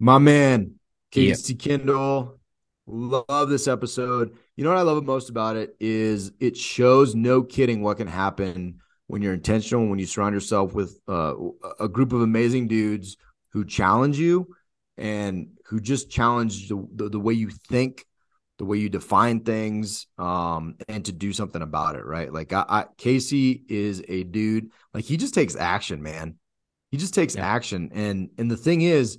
My man, Casey yep. Kindel. Love this episode. You know what I love most about it is it shows no kidding what can happen when you're intentional, when you surround yourself with uh, a group of amazing dudes who challenge you and who just challenge the, the, the way you think, the way you define things, um, and to do something about it. Right? Like I, I, Casey is a dude. Like he just takes action, man. He just takes yeah. action, and and the thing is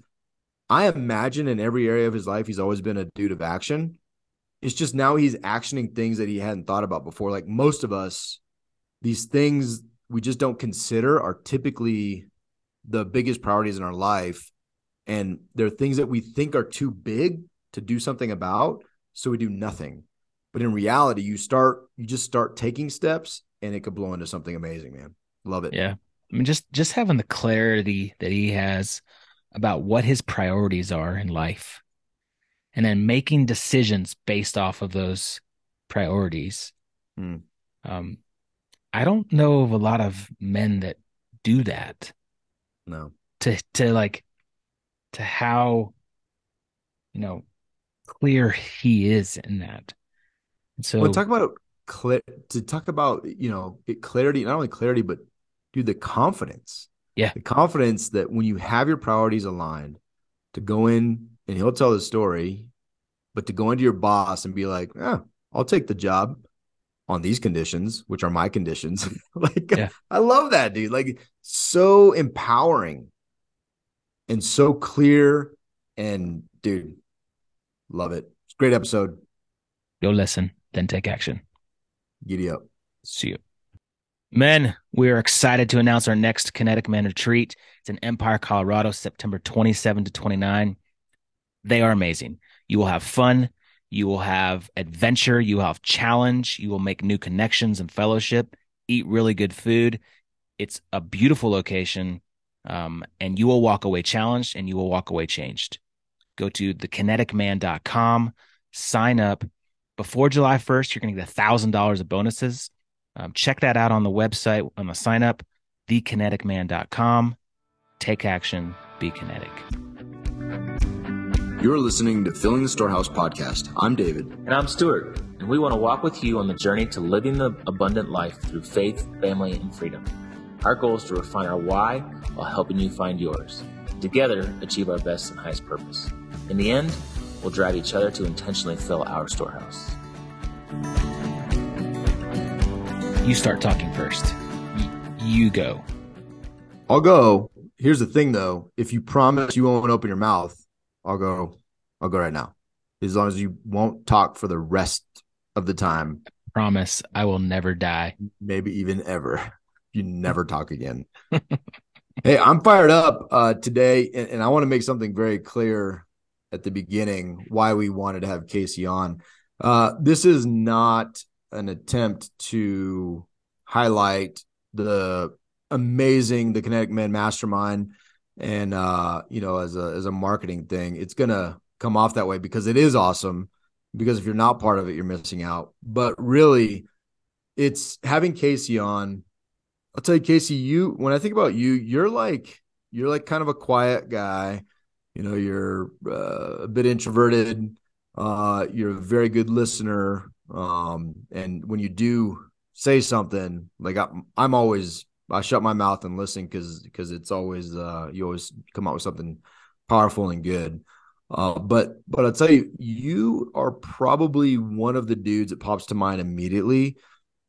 I imagine in every area of his life, he's always been a dude of action. It's just now he's actioning things that he hadn't thought about before. Like most of us, these things we just don't consider are typically the biggest priorities in our life. And they're things that we think are too big to do something about. So we do nothing. But in reality, you start, you just start taking steps and it could blow into something amazing, man. Love it. Yeah. I mean, just, just having the clarity that he has about what his priorities are in life and then making decisions based off of those priorities. Mm. Um, I don't know of a lot of men that do that. No. To to like to how you know clear he is in that. And so well, talk about clear to talk about you know clarity, not only clarity, but dude, the confidence yeah. The confidence that when you have your priorities aligned to go in and he'll tell the story, but to go into your boss and be like, "Yeah, I'll take the job on these conditions, which are my conditions. like yeah. I love that, dude. Like so empowering and so clear and dude, love it. It's great episode. Go listen, then take action. Giddy up. See you. Men, we are excited to announce our next Kinetic Man retreat. It's in Empire, Colorado, September 27 to 29. They are amazing. You will have fun. You will have adventure. You will have challenge. You will make new connections and fellowship, eat really good food. It's a beautiful location. Um, and you will walk away challenged and you will walk away changed. Go to thekineticman.com, sign up. Before July 1st, you're going to get $1,000 of bonuses um, check that out on the website on the sign up, thekineticman.com. Take action, be kinetic. You're listening to Filling the Storehouse podcast. I'm David. And I'm Stuart. And we want to walk with you on the journey to living the abundant life through faith, family, and freedom. Our goal is to refine our why while helping you find yours. Together, achieve our best and highest purpose. In the end, we'll drive each other to intentionally fill our storehouse. You start talking first. Y- you go. I'll go. Here's the thing though. If you promise you won't open your mouth, I'll go. I'll go right now. As long as you won't talk for the rest of the time. Promise I will never die. Maybe even ever. You never talk again. hey, I'm fired up uh, today, and, and I want to make something very clear at the beginning why we wanted to have Casey on. Uh, this is not an attempt to highlight the amazing the kinetic man mastermind and uh you know as a as a marketing thing it's gonna come off that way because it is awesome. Because if you're not part of it you're missing out. But really it's having casey on. I'll tell you casey you when i think about you you're like you're like kind of a quiet guy. You know you're uh, a bit introverted. Uh you're a very good listener um, and when you do say something, like I, I'm always I shut my mouth and listen because because it's always uh, you always come out with something powerful and good. Uh, but but I'll tell you, you are probably one of the dudes that pops to mind immediately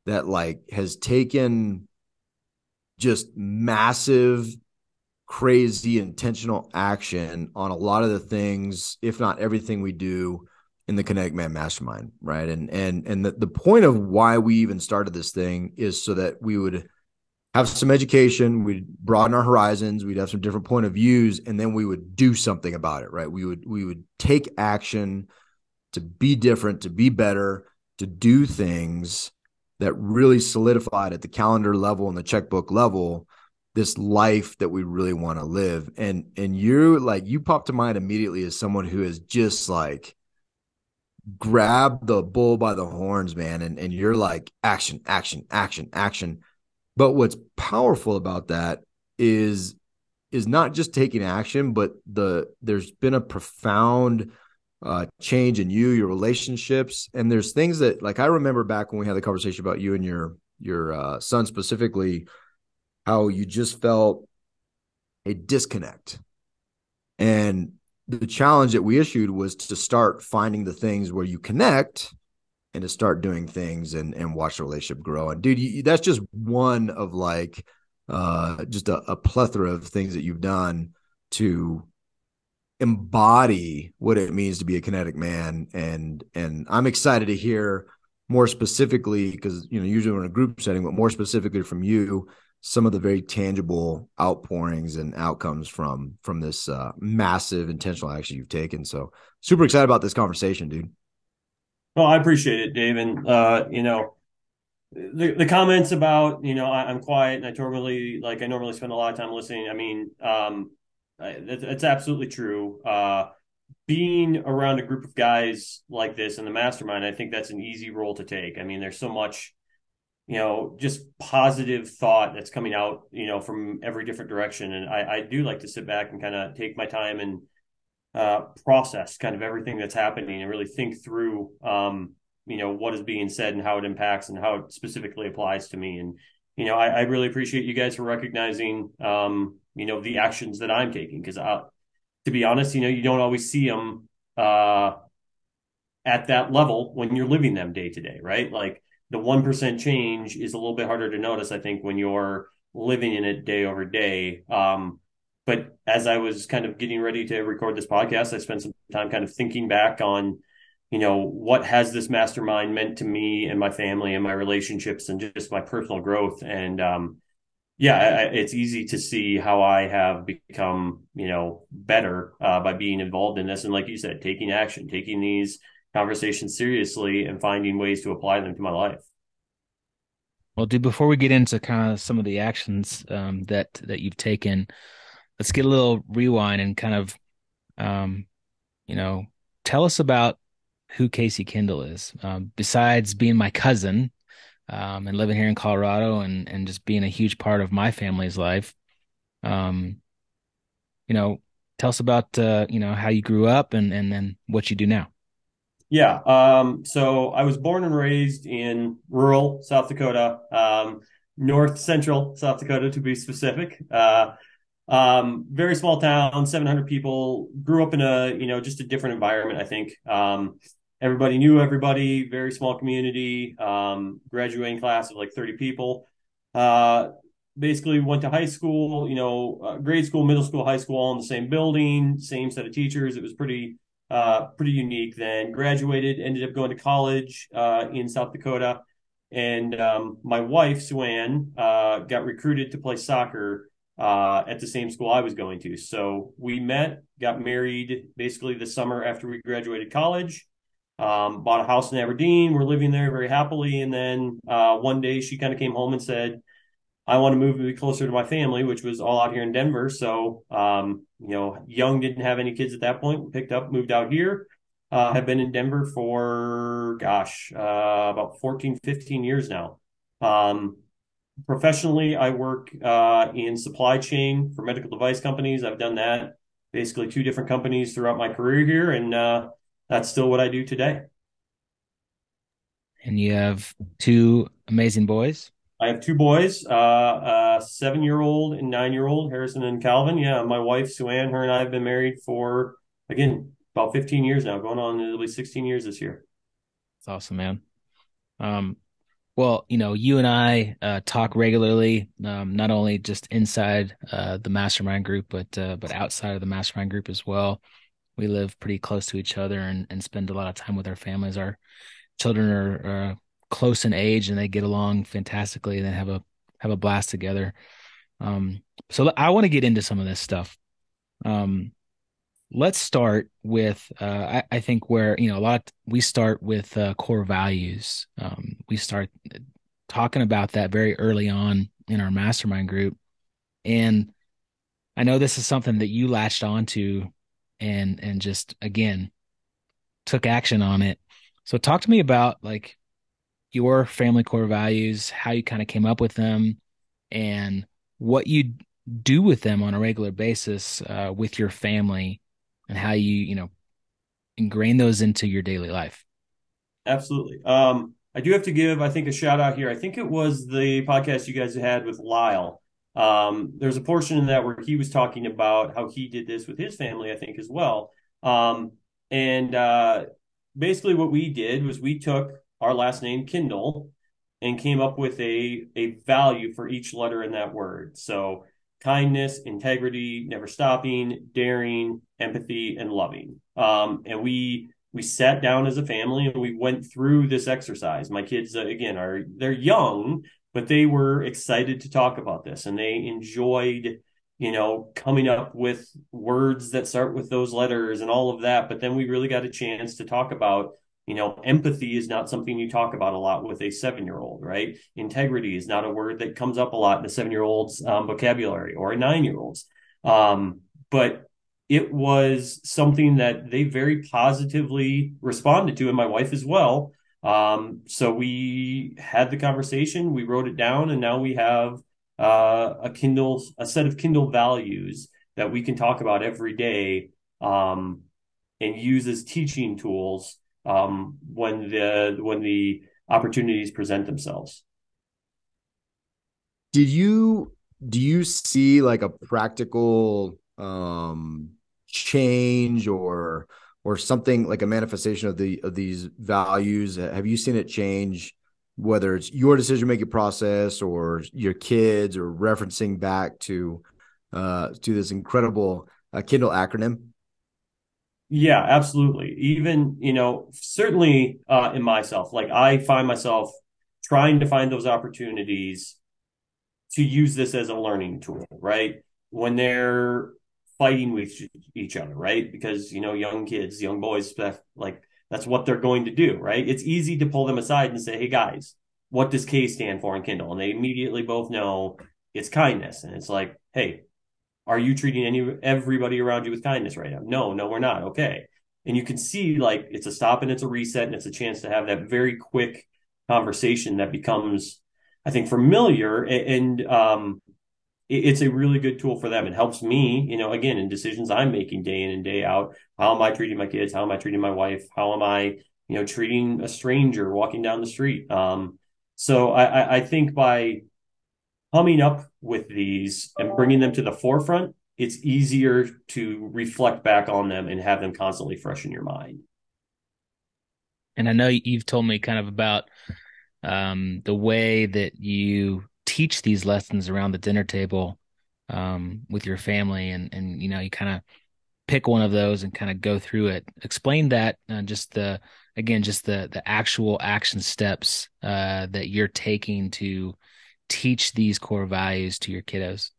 that like has taken just massive, crazy, intentional action on a lot of the things, if not everything we do in the Kinetic Man Mastermind, right? And and and the, the point of why we even started this thing is so that we would have some education, we'd broaden our horizons, we'd have some different point of views, and then we would do something about it, right? We would we would take action to be different, to be better, to do things that really solidified at the calendar level and the checkbook level this life that we really want to live. And and you're like you pop to mind immediately as someone who is just like grab the bull by the horns, man, and, and you're like action, action, action, action. But what's powerful about that is is not just taking action, but the there's been a profound uh, change in you, your relationships, and there's things that like I remember back when we had the conversation about you and your your uh, son specifically, how you just felt a disconnect, and the challenge that we issued was to start finding the things where you connect and to start doing things and and watch the relationship grow. And dude, you, that's just one of like uh, just a, a plethora of things that you've done to embody what it means to be a kinetic man and and i'm excited to hear more specifically because you know usually we're in a group setting but more specifically from you some of the very tangible outpourings and outcomes from from this uh, massive intentional action you've taken so super excited about this conversation dude well i appreciate it dave and uh, you know the, the comments about you know I, am quiet and I normally like I normally spend a lot of time listening. I mean, um, it's absolutely true. Uh, being around a group of guys like this in the mastermind, I think that's an easy role to take. I mean, there's so much, you know, just positive thought that's coming out, you know, from every different direction, and I, I do like to sit back and kind of take my time and uh, process kind of everything that's happening and really think through. Um, you know what is being said and how it impacts and how it specifically applies to me. And you know i, I really appreciate you guys for recognizing um, you know the actions that i'm taking. Because to be honest you know you don't always see them uh, at that level when you're living them day to day right? Like the 1% change is a little bit harder to notice i think when you're living in it day over day um, but as i was kind of getting ready to record this podcast i spent some time kind of thinking back on you know, what has this mastermind meant to me and my family and my relationships and just my personal growth. And um, yeah, I, it's easy to see how I have become, you know, better uh, by being involved in this. And like you said, taking action, taking these conversations seriously and finding ways to apply them to my life. Well, dude, before we get into kind of some of the actions um, that that you've taken, let's get a little rewind and kind of, um, you know, tell us about who Casey Kindel is. Um, besides being my cousin um, and living here in Colorado and and just being a huge part of my family's life, um, you know, tell us about uh, you know how you grew up and and then what you do now. Yeah, um, so I was born and raised in rural South Dakota, um, north central South Dakota to be specific. Uh, um, very small town, 700 people. Grew up in a you know just a different environment. I think um, everybody knew everybody, very small community, um, graduating class of like 30 people. Uh, basically went to high school, you know, uh, grade school, middle school, high school, all in the same building, same set of teachers. It was pretty, uh, pretty unique. Then graduated, ended up going to college uh, in South Dakota. And um, my wife, Suanne, uh, got recruited to play soccer uh, at the same school I was going to. So we met, got married basically the summer after we graduated college. Um, bought a house in Aberdeen. We're living there very happily. And then uh, one day she kind of came home and said, I want to move to be closer to my family, which was all out here in Denver. So, um, you know, Young didn't have any kids at that point, picked up, moved out here. Uh, have been in Denver for, gosh, uh, about 14, 15 years now. Um, professionally, I work uh, in supply chain for medical device companies. I've done that basically two different companies throughout my career here. And, uh, that's still what I do today. And you have two amazing boys. I have two boys, uh, uh, seven year old and nine year old, Harrison and Calvin. Yeah, my wife Suanne, her and I have been married for again about 15 years now, going on it'll be 16 years this year. That's awesome, man. Um, well, you know, you and I uh, talk regularly, um, not only just inside uh, the mastermind group, but uh, but outside of the mastermind group as well we live pretty close to each other and, and spend a lot of time with our families. Our children are, are close in age and they get along fantastically and they have a have a blast together. Um, so I want to get into some of this stuff. Um, let's start with uh, I, I, think where you know a lot we start with uh, core values. Um, we start talking about that very early on in our mastermind group, and I know this is something that you latched onto and and just again took action on it. So talk to me about like your family core values, how you kind of came up with them and what you do with them on a regular basis uh, with your family and how you you know ingrain those into your daily life. Absolutely. Um i do have to give i think a shout out here. I think it was the podcast you guys had with lyle. Um there's a portion in that where he was talking about how he did this with his family i think as well. Um and uh basically what we did was we took our last name Kindel and came up with a a value for each letter in that word so kindness, integrity, never stopping, daring, empathy, and loving. Um, and we we sat down as a family and we went through this exercise. My kids, uh, again, are they're young, but they were excited to talk about this and they enjoyed you know, coming up with words that start with those letters and all of that. But then we really got a chance to talk about you know, empathy is not something you talk about a lot with a seven year old, right? Integrity is not a word that comes up a lot in a seven year old's um, vocabulary or a nine year old's. Um, but it was something that they very positively responded to, and my wife as well. Um, so we had the conversation, we wrote it down, and now we have uh, a Kindel, a set of Kindel values that we can talk about every day um, and use as teaching tools um, when the when the opportunities present themselves. Did you do you see like a practical um, change or or something like a manifestation of the of these values? Have you seen it change? Whether it's your decision making process or your kids or referencing back to uh, to this incredible uh, Kindel acronym? Yeah, absolutely. Even, you know, certainly uh, in myself, like I find myself trying to find those opportunities to use this as a learning tool, right? When they're fighting with each other, right? Because, you know, young kids, young boys, like that's what they're going to do, right? It's easy to pull them aside and say, hey, guys, what does K stand for in Kindel? And they immediately both know it's kindness. And it's like, hey, are you treating any everybody around you with kindness right now? No, no, we're not. Okay. And you can see like it's a stop and it's a reset and it's a chance to have that very quick conversation that becomes, I think, familiar and, um, it's a really good tool for them. It helps me, you know, again, in decisions I'm making day in and day out. How am I treating my kids? How am I treating my wife? How am I, you know, treating a stranger walking down the street? Um, so I, I think by coming up with these and bringing them to the forefront, it's easier to reflect back on them and have them constantly fresh in your mind. And I know you've told me kind of about um, the way that you teach these lessons around the dinner table um, with your family, and and you know you kind of pick one of those and kind of go through it. Explain that, uh, just the again, just the the actual action steps uh, that you're taking to teach these core values to your kiddos?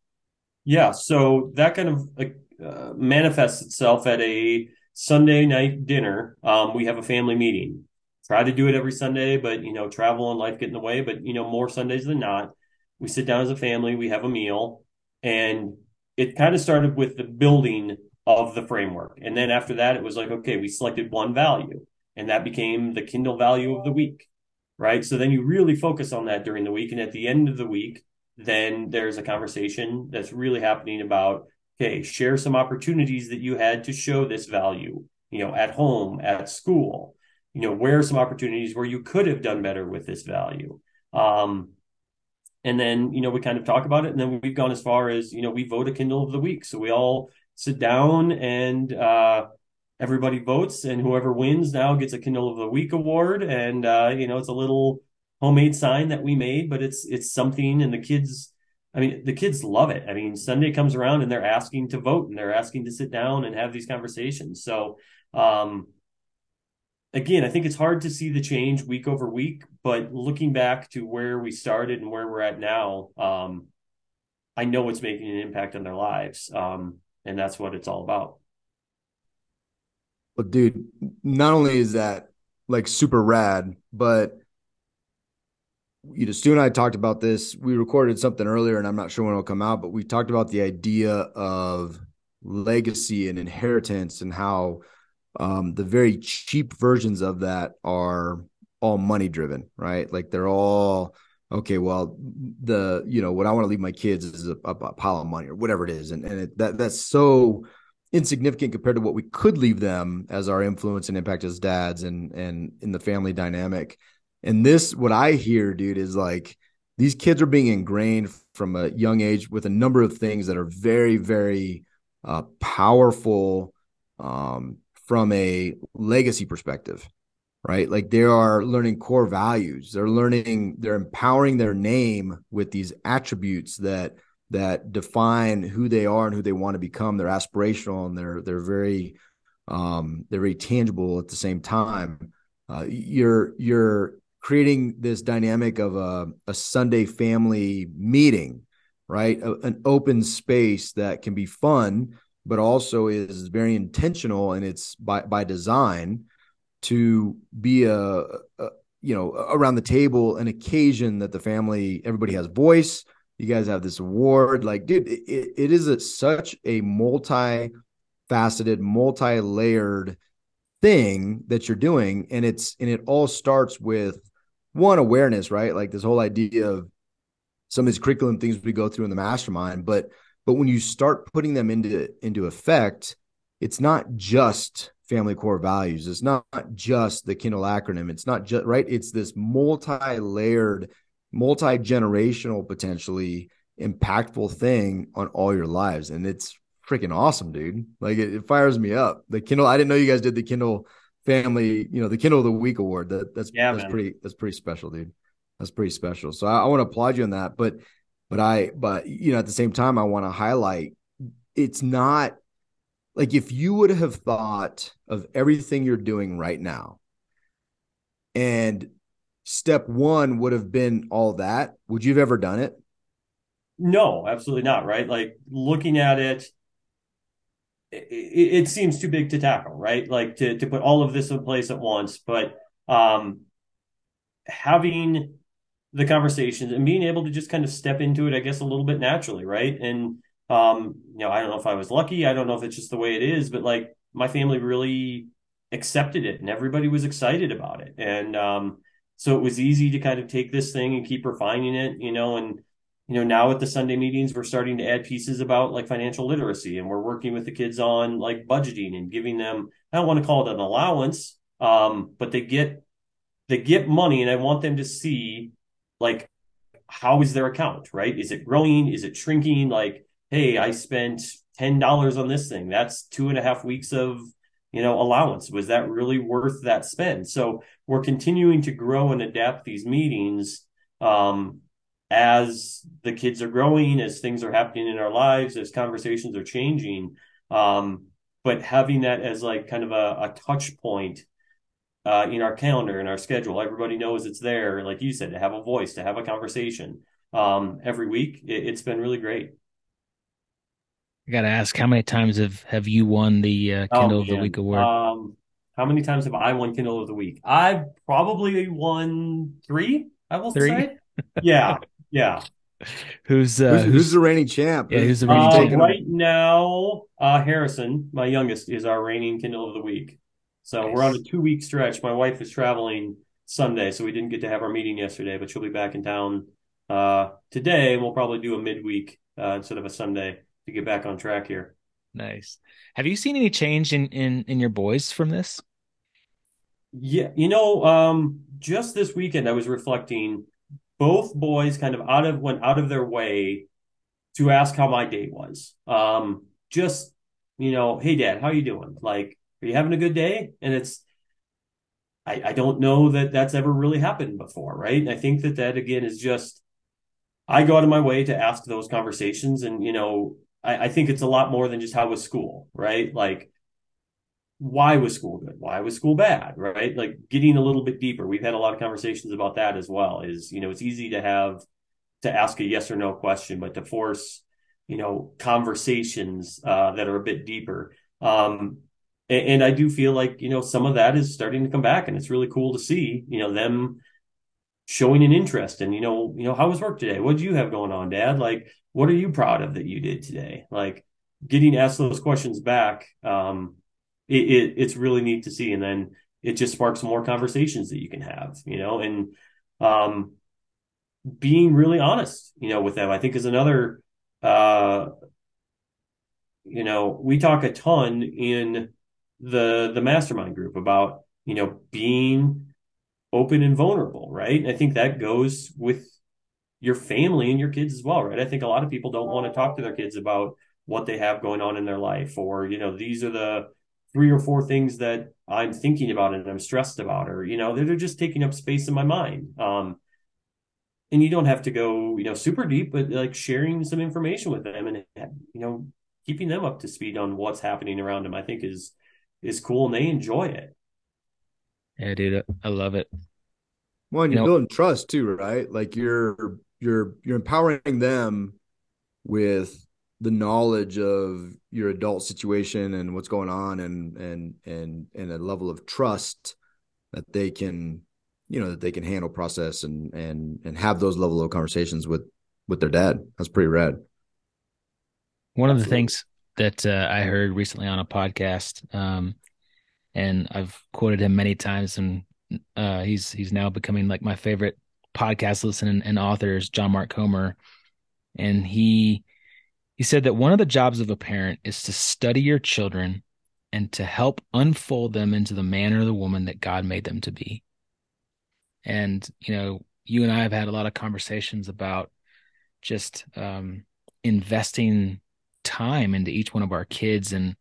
Yeah, so that kind of uh, manifests itself at a Sunday night dinner. Um, we have a family meeting. Try to do it every Sunday, but you know, travel and life get in the way. But you know, more Sundays than not, we sit down as a family, we have a meal, and it kind of started with the building of the framework. And then after that, it was like, okay, we selected one value, and that became the Kindel value of the week right? So then you really focus on that during the week. And at the end of the week, then there's a conversation that's really happening about, okay, share some opportunities that you had to show this value, you know, at home, at school, you know, where are some opportunities where you could have done better with this value. Um, and then, you know, we kind of talk about it. And then we've gone as far as, you know, we vote a Kindel of the week. So we all sit down and, uh, everybody votes, and whoever wins now gets a Kindel of the Week award. And uh, you know, it's a little homemade sign that we made, but it's it's something, and the kids. I mean, the kids love it. I mean, Sunday comes around and they're asking to vote and they're asking to sit down and have these conversations. So, um, again, I think it's hard to see the change week over week, but looking back to where we started and where we're at now, um, I know it's making an impact on their lives. Um, and that's what it's all about. But dude, not only is that like super rad, but you know, Stu and I talked about this. We recorded something earlier, and I'm not sure when it'll come out, but we talked about the idea of legacy and inheritance and how um, the very cheap versions of that are all money driven, right? Like they're all okay, well, the you know what I want to leave my kids is a, a, pile of money or whatever it is, and and it, that that's so insignificant compared to what we could leave them as our influence and impact as dads and and in the family dynamic. And this, what I hear, dude, is like these kids are being ingrained from a young age with a number of things that are very, very uh, powerful um, from a legacy perspective right? Like they are learning core values. They're learning, they're empowering their name with these attributes that that define who they are and who they want to become. They're aspirational and they're they're very um, they're very tangible at the same time. Uh, you're you're creating this dynamic of a, a Sunday family meeting, right? A, an open space that can be fun, but also is very intentional and it's by by design to be a, a, you know around the table an occasion that the family everybody has voice you guys have this award like dude it, it is a, such a multi faceted multi-layered thing that you're doing and it's and it all starts with one awareness right like this whole idea of some of these curriculum things we go through in the mastermind but but when you start putting them into into effect it's not just family core values. It's not just the Kindel acronym. It's not just right. It's this multi-layered, multi-generational, potentially impactful thing on all your lives, and it's freaking awesome, dude. Like it, it, fires me up. The Kindel. I didn't know you guys did the Kindel family. You know, the Kindel of the Week award. That that's yeah, that's man. pretty. That's pretty special, dude. That's pretty special. So I, I want to applaud you on that. But but I but you know at the same time I want to highlight it's not like if you would have thought of everything you're doing right now and step one would have been all that. Would you have ever done it? No absolutely not right? Like looking at it it, it seems too big to tackle right? Like to, to put all of this in place at once. But um having the conversations and being able to just kind of step into it i guess a little bit naturally right? And um, you know, I don't know if I was lucky. I don't know if it's just the way it is, but like my family really accepted it and everybody was excited about it. And um, so it was easy to kind of take this thing and keep refining it, you know, and you know, now at the Sunday meetings, we're starting to add pieces about like financial literacy and we're working with the kids on like budgeting and giving them, I don't want to call it an allowance, um, but they get, they get money and I want them to see like, how is their account, right? Is it growing? Is it shrinking? Like, hey, I spent ten dollars on this thing. That's two and a half weeks of you know allowance. Was that really worth that spend? So we're continuing to grow and adapt these meetings um, as the kids are growing, as things are happening in our lives, as conversations are changing. Um, but having that as like kind of a, a touch point uh, in our calendar in our schedule, everybody knows it's there. Like you said, to have a voice, to have a conversation um, every week, it, it's been really great. I gotta ask, how many times have have you won the uh, oh, Kindel oh, of the Week award? Um, how many times have I won Kindel of the Week? I've probably won three. I will three? say, yeah, yeah. Who's, uh, who's, who's the reigning champ? Yeah, who's the reigning uh, Right now, uh, Harrison, my youngest, is our reigning Kindel of the Week. So nice. we're on a two week stretch. My wife is traveling Sunday, so we didn't get to have our meeting yesterday, but she'll be back in town uh, today. And we'll probably do a midweek uh, instead of a Sunday to get back on track here. Nice. Have you seen any change in in in your boys from this? Yeah, you know, um, just this weekend I was reflecting. Both boys kind of out of went out of their way to ask how my day was. Um, just you know, hey dad, how are you doing? Like, are you having a good day? And it's I, I don't know that that's ever really happened before, right? And I think that that again is just I go out of my way to ask those conversations, and you know, I, I think it's a lot more than just how was school, right? Like, why was school good? Why was school bad? Right? Like getting a little bit deeper. We've had a lot of conversations about that as well. Is you know, it's easy to have to ask a yes or no question, but to force you know conversations uh, that are a bit deeper. Um, and, and I do feel like you know some of that is starting to come back, and it's really cool to see you know them showing an interest and you know you know how was work today what do you have going on dad like what are you proud of that you did today like getting asked those questions back um it, it, it's really neat to see and then it just sparks more conversations that you can have you know and um being really honest, you know, with them, I think is another, uh, you know, we talk a ton in the the mastermind group about you know being open and vulnerable, right? And I think that goes with your family and your kids as well, right? I think a lot of people don't want to talk to their kids about what they have going on in their life, or you know, these are the three or four things that I'm thinking about and I'm stressed about, or you know, they're just taking up space in my mind. Um, and you don't have to go, you know, super deep, but like sharing some information with them and you know, keeping them up to speed on what's happening around them, I think is is cool and they enjoy it. Yeah, dude, I love it. Well, and you're you know, building trust too, right? Like you're you're you're empowering them with the knowledge of your adult situation and what's going on and and and and a level of trust that they can you know that they can handle process and and and have those level of conversations with with their dad. That's pretty rad. One of the things that uh, i heard recently on a podcast um, and i've quoted him many times and uh, he's he's now becoming like my favorite podcast listening and author is john mark comer and he he said that one of the jobs of a parent is to study your children and to help unfold them into the man or the woman that god made them to be. And you know you and i have had a lot of conversations about just um, investing time into each one of our kids. And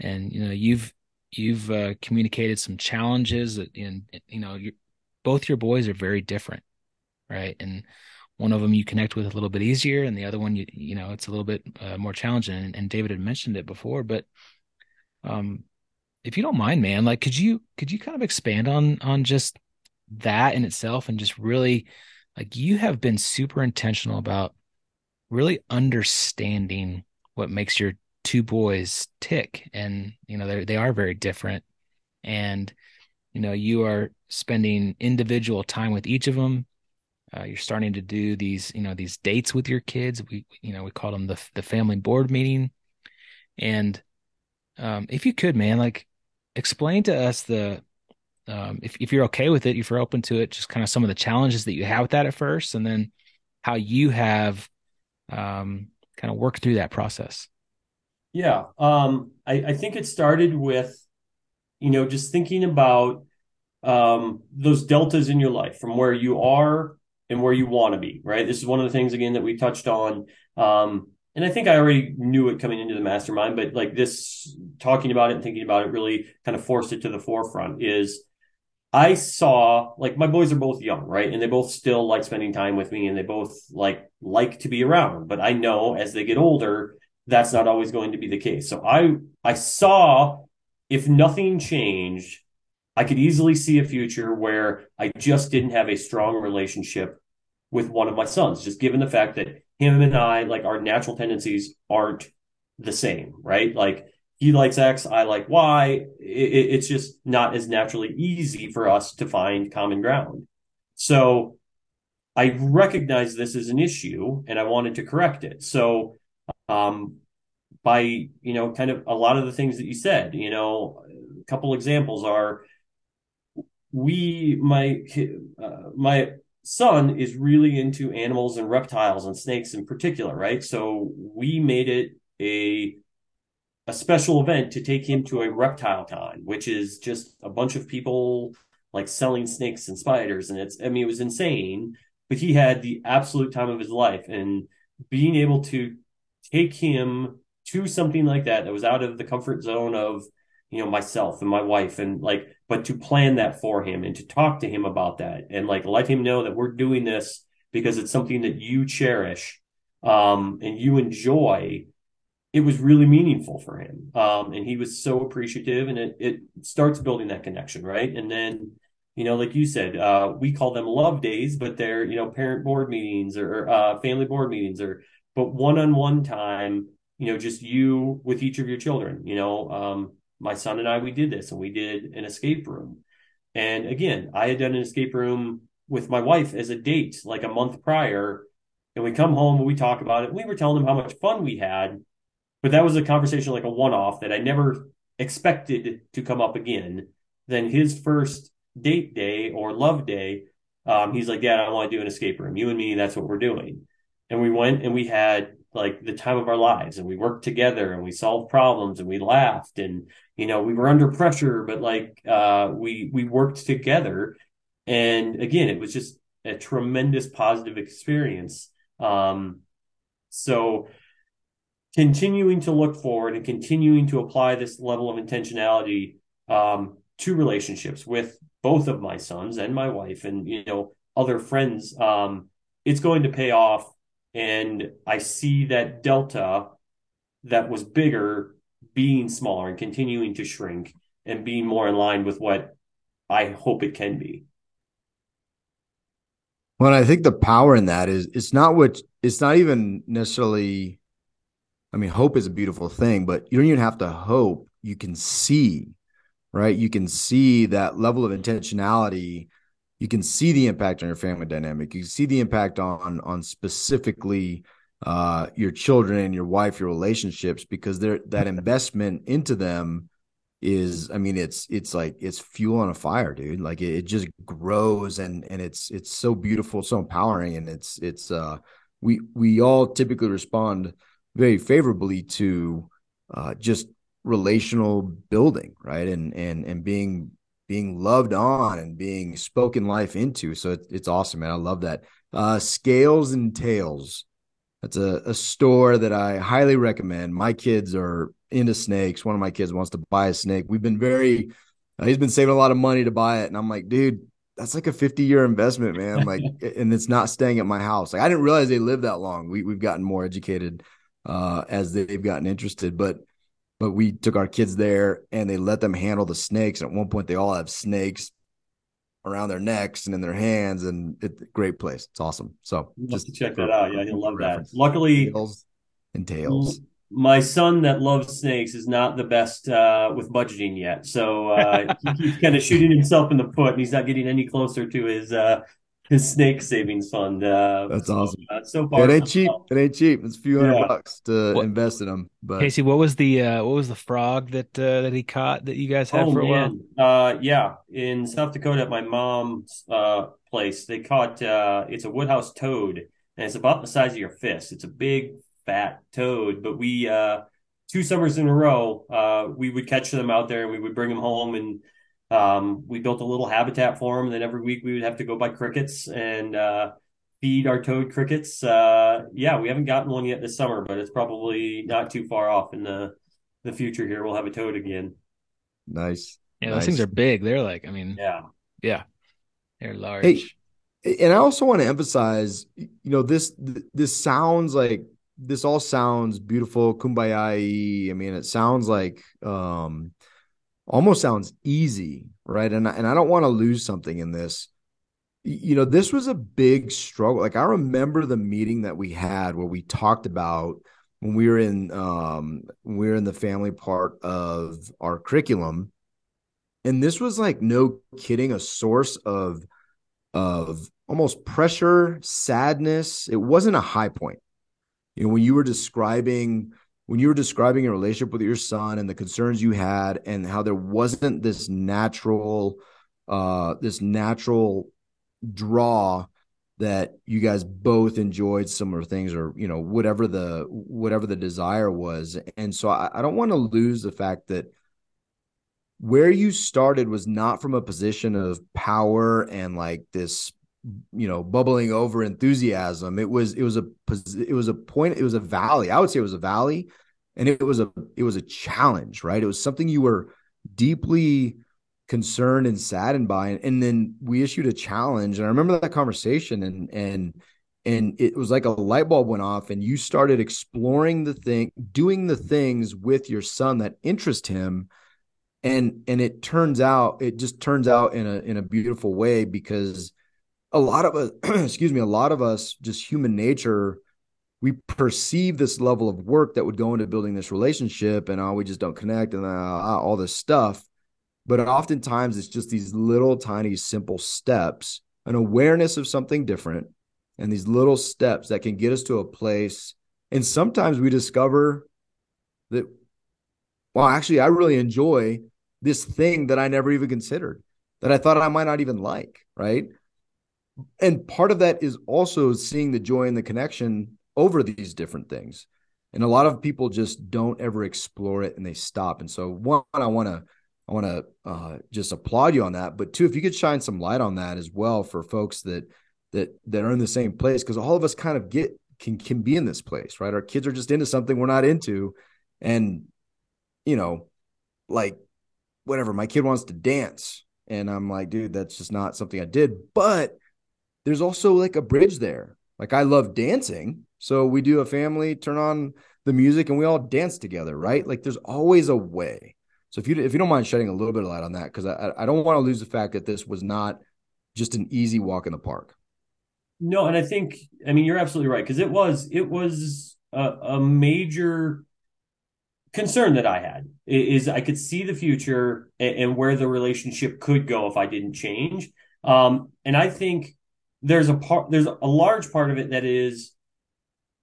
and you know you've you've uh, communicated some challenges and you know both your boys are very different right? And one of them you connect with a little bit easier and the other one you you know it's a little bit uh, more challenging. And, and, david had mentioned it before but um if you don't mind man like could you could you kind of expand on on just that in itself and just really like you have been super intentional about really understanding what makes your two boys tick. And you know they they are very different. And you know you are spending individual time with each of them uh, you're starting to do these you know these dates with your kids we you know we call them the the family board meeting and um, if you could man like explain to us the um, if, if you're okay with it if you're open to it just kind of some of the challenges that you have with that at first and then how you have um, kind of worked through that process yeah. Um, I, I think it started with, you know, just thinking about um, those deltas in your life from where you are and where you want to be, right? This is one of the things, again, that we touched on. Um, and I think I already knew it coming into the mastermind, but like this, talking about it and thinking about it really kind of forced it to the forefront is I saw like my boys are both young, right? And they both still like spending time with me and they both like like to be around. But I know as they get older, that's not always going to be the case. So I I saw if nothing changed, I could easily see a future where I just didn't have a strong relationship with one of my sons, just given the fact that him and I, like our natural tendencies aren't the same, right? Like he likes X, I like Y. It, it's just not as naturally easy for us to find common ground. So I recognize this as an issue and I wanted to correct it. So um, by you know kind of a lot of the things that you said. You know, a couple examples are we my uh, my son is really into animals and reptiles and snakes in particular, right? So we made it a a special event to take him to a reptile con, which is just a bunch of people like selling snakes and spiders, and it's I mean it was insane, but he had the absolute time of his life, and being able to take him to something like that that was out of the comfort zone of you know myself and my wife and like but to plan that for him and to talk to him about that and like let him know that we're doing this because it's something that you cherish um, and you enjoy it was really meaningful for him. Um, and he was so appreciative and it, it starts building that connection right? And then you know like you said uh, we call them love days but they're you know parent board meetings or uh, family board meetings or but one-on-one time you know just you with each of your children you know um, my son and i we did this and we did an escape room and again i had done an escape room with my wife as a date like a month prior and we come home and we talk about it we were telling them how much fun we had but that was a conversation like a one-off that i never expected to come up again then his first date day or love day Um, he's like, Dad, I want to do an escape room. You and me, that's what we're doing. And we went and we had like the time of our lives and we worked together and we solved problems and we laughed and you know we were under pressure but like uh, we we worked together. And again it was just a tremendous positive experience. Um, so continuing to look forward and continuing to apply this level of intentionality um, to relationships with both of my sons and my wife and you know other friends um, it's going to pay off and i see that delta that was bigger being smaller and continuing to shrink and being more in line with what i hope it can be well i think the power in that is it's not what it's not even necessarily i mean hope is a beautiful thing but you don't even have to hope you can see right? You can see that level of intentionality. You can see the impact on your family dynamic. You can see the impact on on specifically uh, your children and your wife, your relationships, because they're that investment into them is, I mean, it's it's like it's fuel on a fire, dude. Like it, it just grows and and it's it's so beautiful, so empowering, and it's it's uh we we all typically respond very favorably to uh, just relational building, right? And and and being being loved on and being spoken life into. So it, it's awesome, man. I love that. Uh, Scales and Tails. That's a, a store that I highly recommend. My kids are into snakes. One of my kids wants to buy a snake. We've been very, uh, he's been saving a lot of money to buy it. And I'm like, dude, that's like a 50 year investment, man. Like, and it's not staying at my house. Like, I didn't realize they live that long. We, we've gotten more educated uh, as they've gotten interested, but but we took our kids there and they let them handle the snakes. And at one point, they all have snakes around their necks and in their hands, and it's a great place. It's awesome. So just check that out. Yeah, he'll love that. Luckily, tails and tails. My son that loves snakes is not the best uh, with budgeting yet, so uh, he keeps kind of shooting himself in the foot, and he's not getting any closer to his uh, his snake savings fund. Uh, That's so, awesome. Uh, so far, it ain't cheap. Well. It ain't cheap. It's a few hundred yeah. bucks to what, invest in them. But Casey, what was the uh, what was the frog that uh, that he caught that you guys had oh, for a man. while? Uh, yeah, in South Dakota at my mom's uh, place, they caught uh, it's a woodhouse toad, and it's about the size of your fist. It's a big fat toad, but we uh, two summers in a row uh, we would catch them out there and we would bring them home and um, we built a little habitat for them. And then every week we would have to go buy crickets and uh, feed our toad crickets. Uh, yeah, we haven't gotten one yet this summer, but it's probably not too far off in the the future. Here we'll have a toad again. Nice. Yeah, nice. those things are big. They're like, I mean, yeah, yeah, they're large. Hey, and I also want to emphasize, you know, this this sounds like this all sounds beautiful, kumbaya. I mean, it sounds like um almost sounds easy, right? And and I don't want to lose something in this. You know, this was a big struggle. Like I remember the meeting that we had where we talked about when we were in um we were in the family part of our curriculum. And this was like no kidding a source of of almost pressure, sadness. It wasn't a high point. You know, when you were describing when you were describing your relationship with your son and the concerns you had and how there wasn't this natural uh this natural draw that you guys both enjoyed similar things or you know whatever the whatever the desire was. And so i, I don't want to lose the fact that where you started was not from a position of power and like this you know bubbling over enthusiasm. It was it was a it was a point it was a valley. I would say it was a valley and it was a it was a challenge right? It was something you were deeply concerned and saddened by and then we issued a challenge and i remember that conversation and and and it was like a light bulb went off and you started exploring the thing doing the things with your son that interest him and and it turns out it just turns out in a in a beautiful way because a lot of us excuse me a lot of us just human nature we perceive this level of work that would go into building this relationship and oh we just don't connect and uh, all this stuff. But oftentimes it's just these little tiny simple steps an awareness of something different and these little steps that can get us to a place. And sometimes we discover that well actually i really enjoy this thing that i never even considered that i thought i might not even like right and part of that is also seeing the joy and the connection over these different things. And a lot of people just don't ever explore it and they stop. And so one, I want to I want to uh, just applaud you on that. But two, if you could shine some light on that as well for folks that that that are in the same place, because all of us kind of get can can be in this place, right? Our kids are just into something we're not into, and you know, like whatever. My kid wants to dance, and I'm like, dude, that's just not something I did. But there's also like a bridge there. Like I love dancing. So we do a family, turn on the music and we all dance together, right? Like there's always a way. So if you if you don't mind shedding a little bit of light on that, because I I don't want to lose the fact that this was not just an easy walk in the park. No, and I think I mean you're absolutely right because it was it was a, a major concern that I had is I could see the future and, and where the relationship could go if I didn't change. Um, and I think there's a part there's a large part of it that is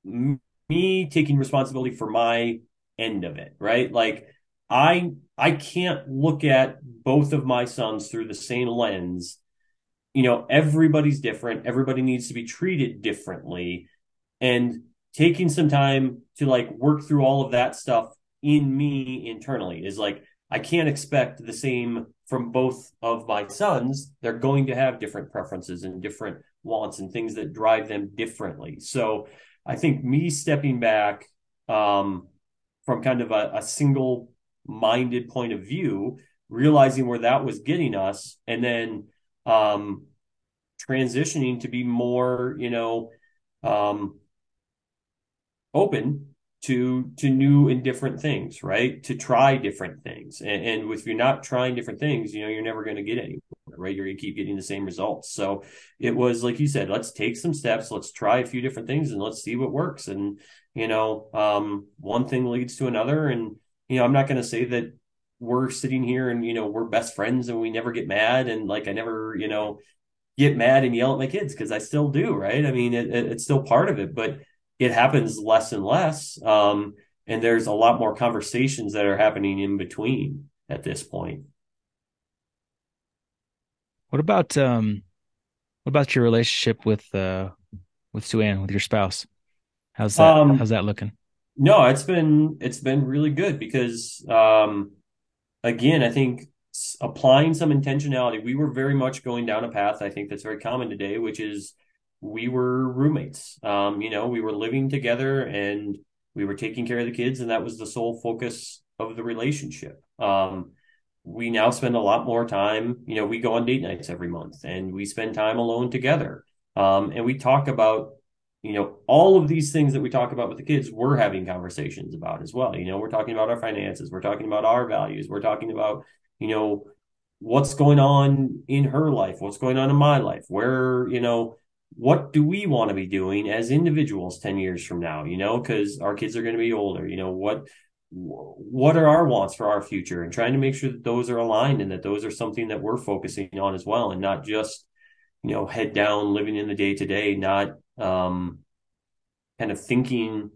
me taking responsibility for my end of it right? Like i i can't look at both of my sons through the same lens. You know everybody's different. Everybody needs to be treated differently. And taking some time to like work through all of that stuff in me internally is like i can't expect the same from both of my sons. They're going to have different preferences and different wants and things that drive them differently. So I think me stepping back um, from kind of a, a single minded point of view, realizing where that was getting us, and then um, transitioning to be more, you know, um, open to to new and different things, right? To try different things, and, and if you're not trying different things, you know, you're never going to get anywhere right? You're going to keep getting the same results. So it was like you said, let's take some steps, let's try a few different things, and let's see what works. And you know, um, one thing leads to another, and you know, I'm not going to say that we're sitting here and you know we're best friends and we never get mad and like I never you know get mad and yell at my kids because I still do, right? I mean, it, it, it's still part of it, but it happens less and less. Um, and there's a lot more conversations that are happening in between at this point. What about um what about your relationship with uh with Sue Ann, with your spouse? How's that um, how's that looking? No, it's been it's been really good because um again, I think applying some intentionality, we were very much going down a path I think that's very common today, which is we were roommates. Um, you know, we were living together and we were taking care of the kids, and that was the sole focus of the relationship. Um, we now spend a lot more time you know we go on date nights every month and we spend time alone together. Um, and we talk about you know all of these things that we talk about with the kids we're having conversations about as well. You know we're talking about our finances we're talking about our values we're talking about you know what's going on in her life what's going on in my life where you know what do we want to be doing as individuals 10 years from now you know because our kids are going to be older you know what what are our wants for our future and trying to make sure that those are aligned and that those are something that we're focusing on as well and not just you know head down living in the day to day not um kind of thinking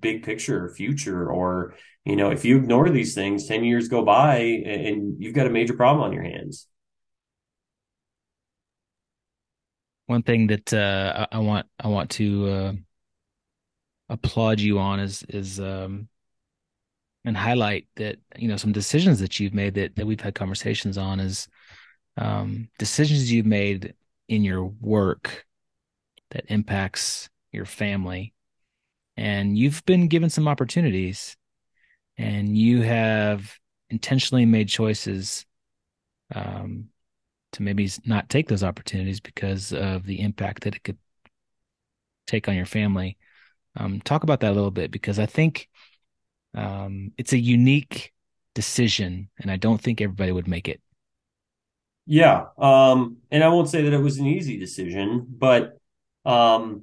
big picture future or you know if you ignore these things 10 years go by and you've got a major problem on your hands. One thing that uh, I want I want to uh, applaud you on is is um, and highlight that you know some decisions that you've made that that we've had conversations on is um, decisions you've made in your work that impacts your family. And you've been given some opportunities and you have intentionally made choices um, to maybe not take those opportunities because of the impact that it could take on your family. Um, talk about that a little bit because i think um, it's a unique decision, and I don't think everybody would make it. Yeah, um, and I won't say that it was an easy decision, but um,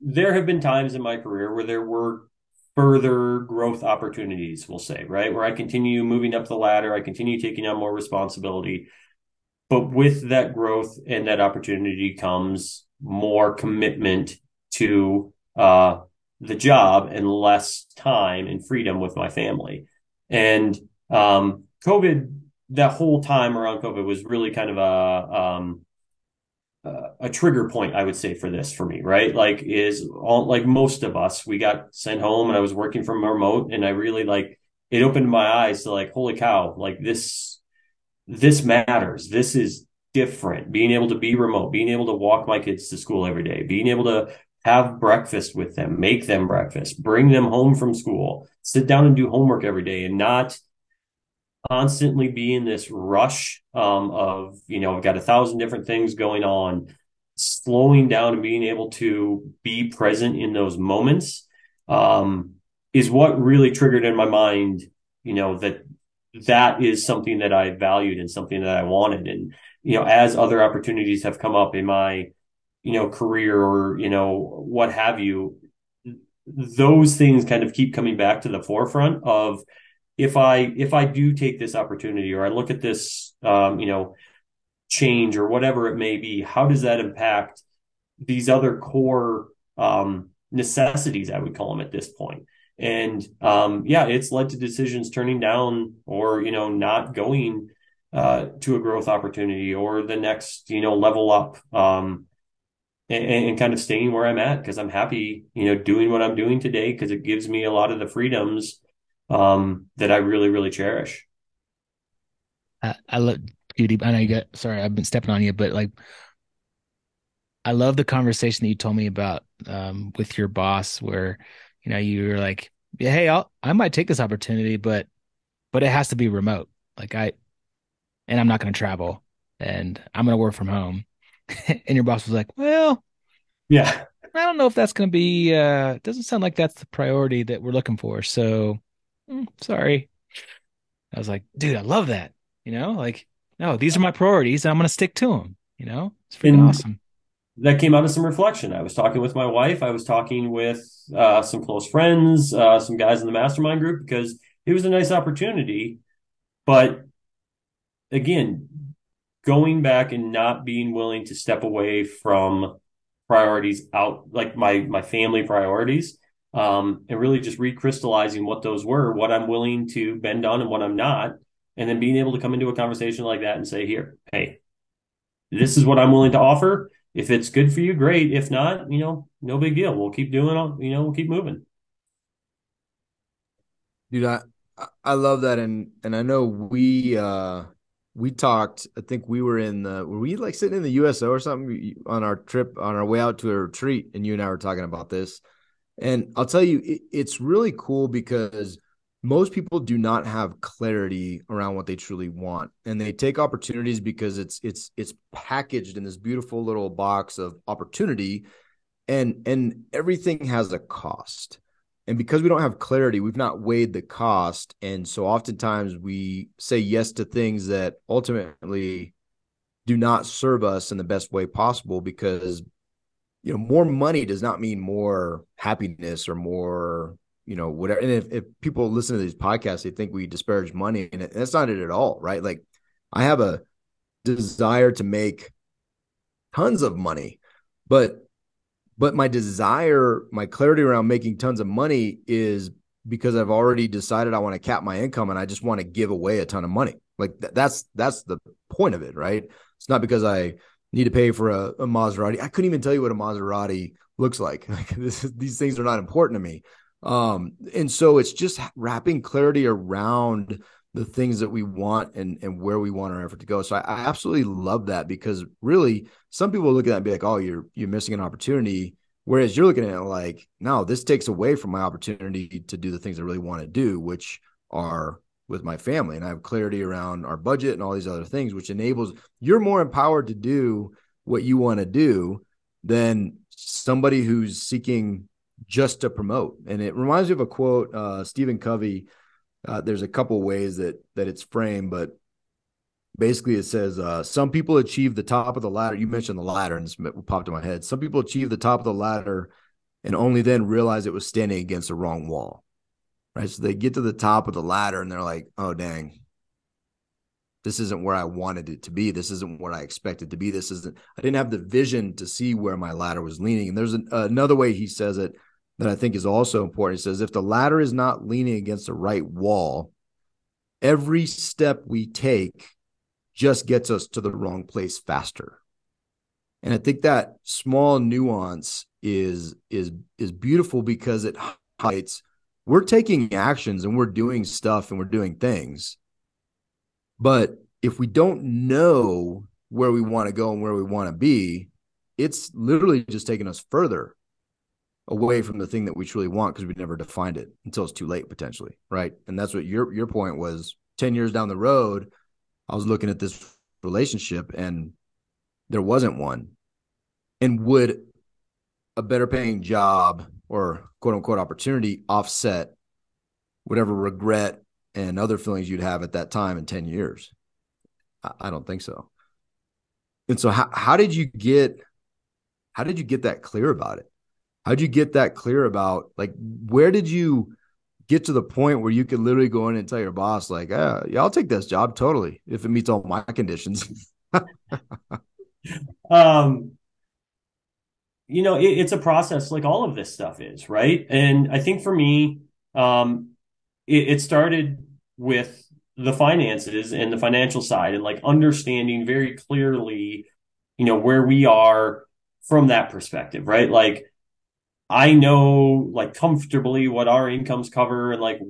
there have been times in my career where there were further growth opportunities, we'll say, right? Where I continue moving up the ladder, I continue taking on more responsibility. But with that growth and that opportunity comes more commitment to uh, the job and less time and freedom with my family. And um, COVID, that whole time around COVID was really kind of a um, a trigger point, I would say, for this for me, right? Like, is all like most of us, we got sent home and I was working from remote and I really like it opened my eyes to like, holy cow, like this, this matters. This is different. Being able to be remote, being able to walk my kids to school every day, being able to have breakfast with them, make them breakfast, bring them home from school, sit down and do homework every day and not constantly be in this rush um, of, you know, I've got a thousand different things going on, slowing down and being able to be present in those moments um, is what really triggered in my mind, you know, that that is something that I valued and something that I wanted. And, you know, as other opportunities have come up in my, you know, career or, you know, what have you, those things kind of keep coming back to the forefront of, if I if I do take this opportunity or I look at this um, you know change or whatever it may be, how does that impact these other core um, necessities? I would call them at this. And um, yeah, it's led to decisions turning down or you know not going uh, to a growth opportunity or the next you know level up. Um, and, and, kind of staying where I'm at because I'm happy, you know, doing what I'm doing today because it gives me a lot of the freedoms um, that I really, really cherish. I, I love Judy. I know you got, sorry, I've been stepping on you, but like, I love the conversation that you told me about um, with your boss, where you know you were like, yeah, "Hey, I'll, I might take this opportunity, but but it has to be remote. Like I, and I'm not going to travel, and I'm going to work from home." and your boss was like, "Well, yeah, I don't know if that's going to be. uh Doesn't sound like that's the priority that we're looking for. So mm, sorry. I was like, dude, I love that. You know, like, no, these are my priorities. I'm going to stick to them. You know, it's pretty awesome. That came out of some reflection. I was talking with my wife. I was talking with uh, some close friends, uh, some guys in the mastermind group because it was a nice opportunity. But again, going back and not being willing to step away from priorities out, like my my family priorities, um, and really just recrystallizing what those were, what I'm willing to bend on and what I'm not, and then being able to come into a conversation like that and say, here, hey, this is what I'm willing to offer. If it's good for you, great. If not, you know, no big deal. We'll keep doing all, you know, we'll keep moving. Dude, I I love that, and and I know we uh we talked. I think we were in the were we like sitting in the USO or something on our trip on our way out to a retreat, and you and I were talking about this and I'll tell you, it, it's really cool because most people do not have clarity around what they truly want, and they take opportunities because it's it's it's packaged in this beautiful little box of opportunity, and and everything has a cost. And because we don't have clarity, we've not weighed the cost, and so oftentimes we say yes to things that ultimately do not serve us in the best way possible because you know, more money does not mean more happiness or more, you know, whatever. And if, if people listen to these podcasts, they think we disparage money, and that's not it at all, right? Like, I have a desire to make tons of money, but but my desire, my clarity around making tons of money is because I've already decided I want to cap my income and I just want to give away a ton of money. Like th- that's that's the point of it, right? It's not because I need to pay for a, a Maserati. I couldn't even tell you what a Maserati looks like. Like this, these things are not important to me. Um, and so it's just wrapping clarity around the things that we want and and where we want our effort to go. So I, I absolutely love that because really some people look at that and be like, oh, you're you're missing an opportunity. Whereas you're looking at it like, no, this takes away from my opportunity to do the things I really want to do, which are with my family and I have clarity around our budget and all these other things, which enables you're more empowered to do what you want to do than somebody who's seeking just to promote. And it reminds me of a quote, uh, Stephen Covey. Uh, there's a couple ways that that it's framed, but basically it says uh, some people achieve the top of the ladder. You mentioned the ladder, and this popped in my head. Some people achieve the top of the ladder and only then realize it was standing against the wrong wall right? So they get to the top of the ladder and they're like, oh, dang, this isn't where I wanted it to be. This isn't what I expected to be. This isn't, I didn't have the vision to see where my ladder was leaning. And there's an, another way he says it that I think is also important. He says, if the ladder is not leaning against the right wall, every step we take just gets us to the wrong place faster. And I think that small nuance is is is beautiful because it highlights we're taking actions and we're doing stuff and we're doing things. But if we don't know where we want to go and where we want to be, it's literally just taking us further away from the thing that we truly want because we never defined it until it's too late potentially, right? And that's what your your point was 10 years down the road, I was looking at this relationship and there wasn't one. And would a better paying job or quote unquote opportunity offset whatever regret and other feelings you'd have at that time in 10 years? I, I don't think so. And so how, how did you get how did you get that clear about it? How'd you get that clear about like where did you get to the point where you could literally go in and tell your boss, like, yeah, yeah, I'll take this job totally if it meets all my conditions. um, you know, it, it's a process like all of this stuff is, right? And I think for me, um, it, it started with the finances and the financial side and like understanding very clearly, you know, where we are from that perspective, right? Like, I know like comfortably what our incomes cover and like